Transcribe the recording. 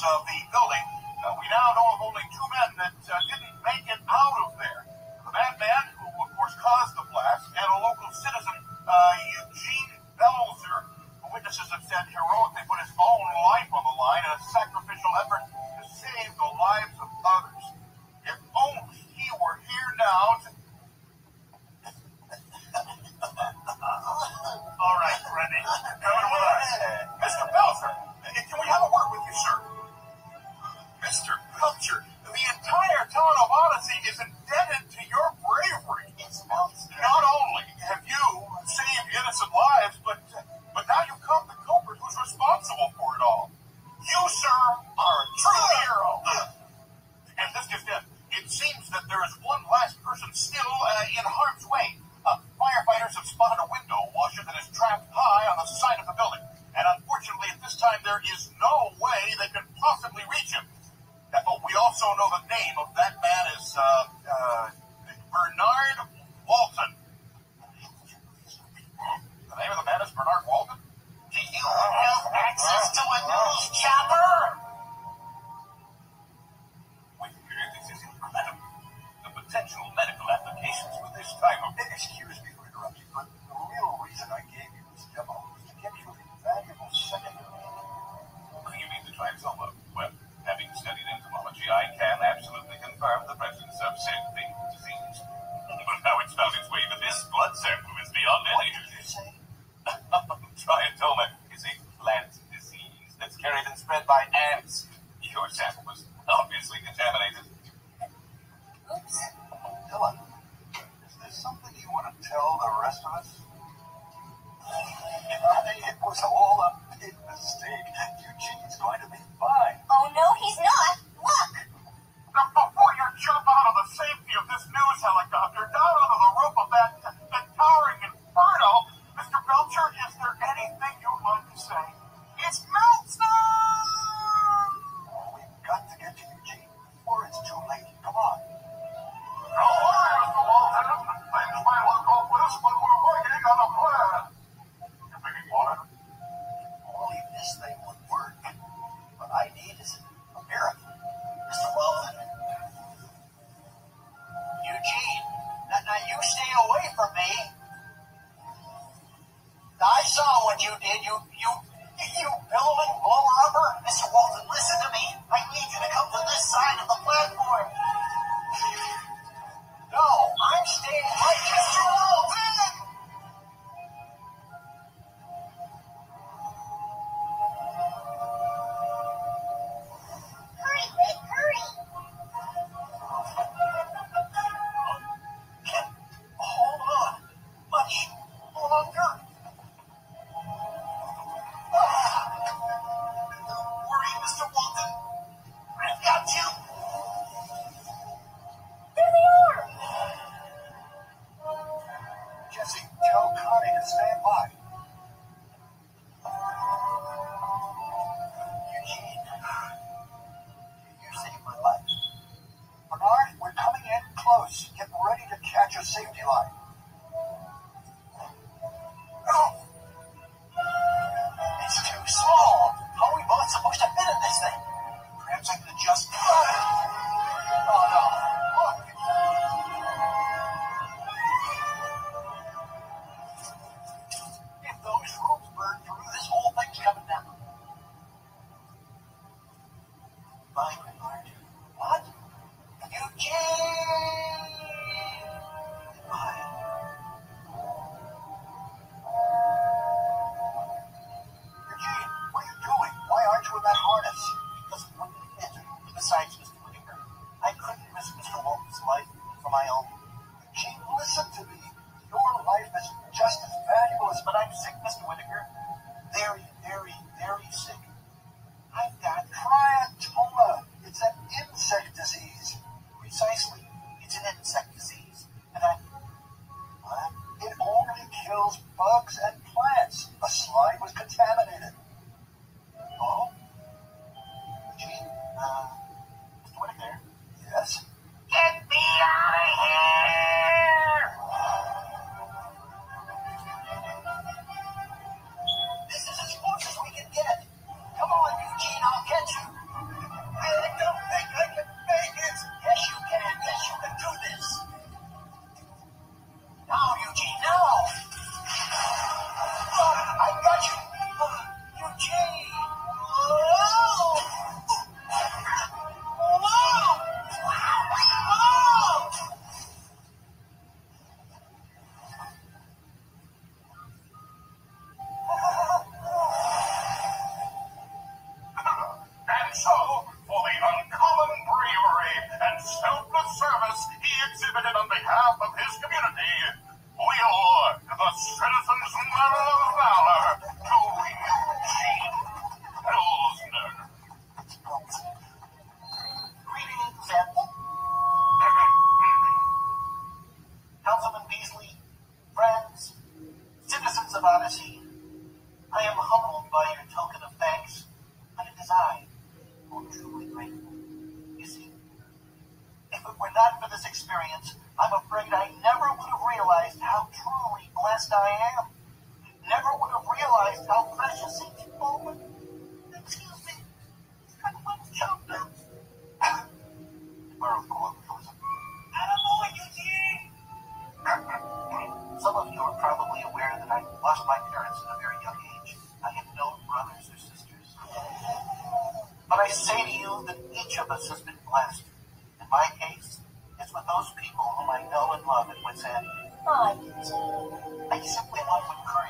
of the building. Uh, we now know of only two men that uh, didn't make it out of there. The madman, who of course caused the blast, and a local citizen, uh, Eugene Meltsner. Witnesses have said heroically put his own life on the line in a sacrificial effort I'm still Thanks. were not for this experience, I'm afraid I never would have realized how truly blessed I am. Never would have realized how precious each moment. Excuse me, I want chocolate. Where colloquialism? Some of you are probably aware that I lost my parents at a very young age. I have no brothers or sisters. But I say to you that each of us has been I somewhere off of Crane.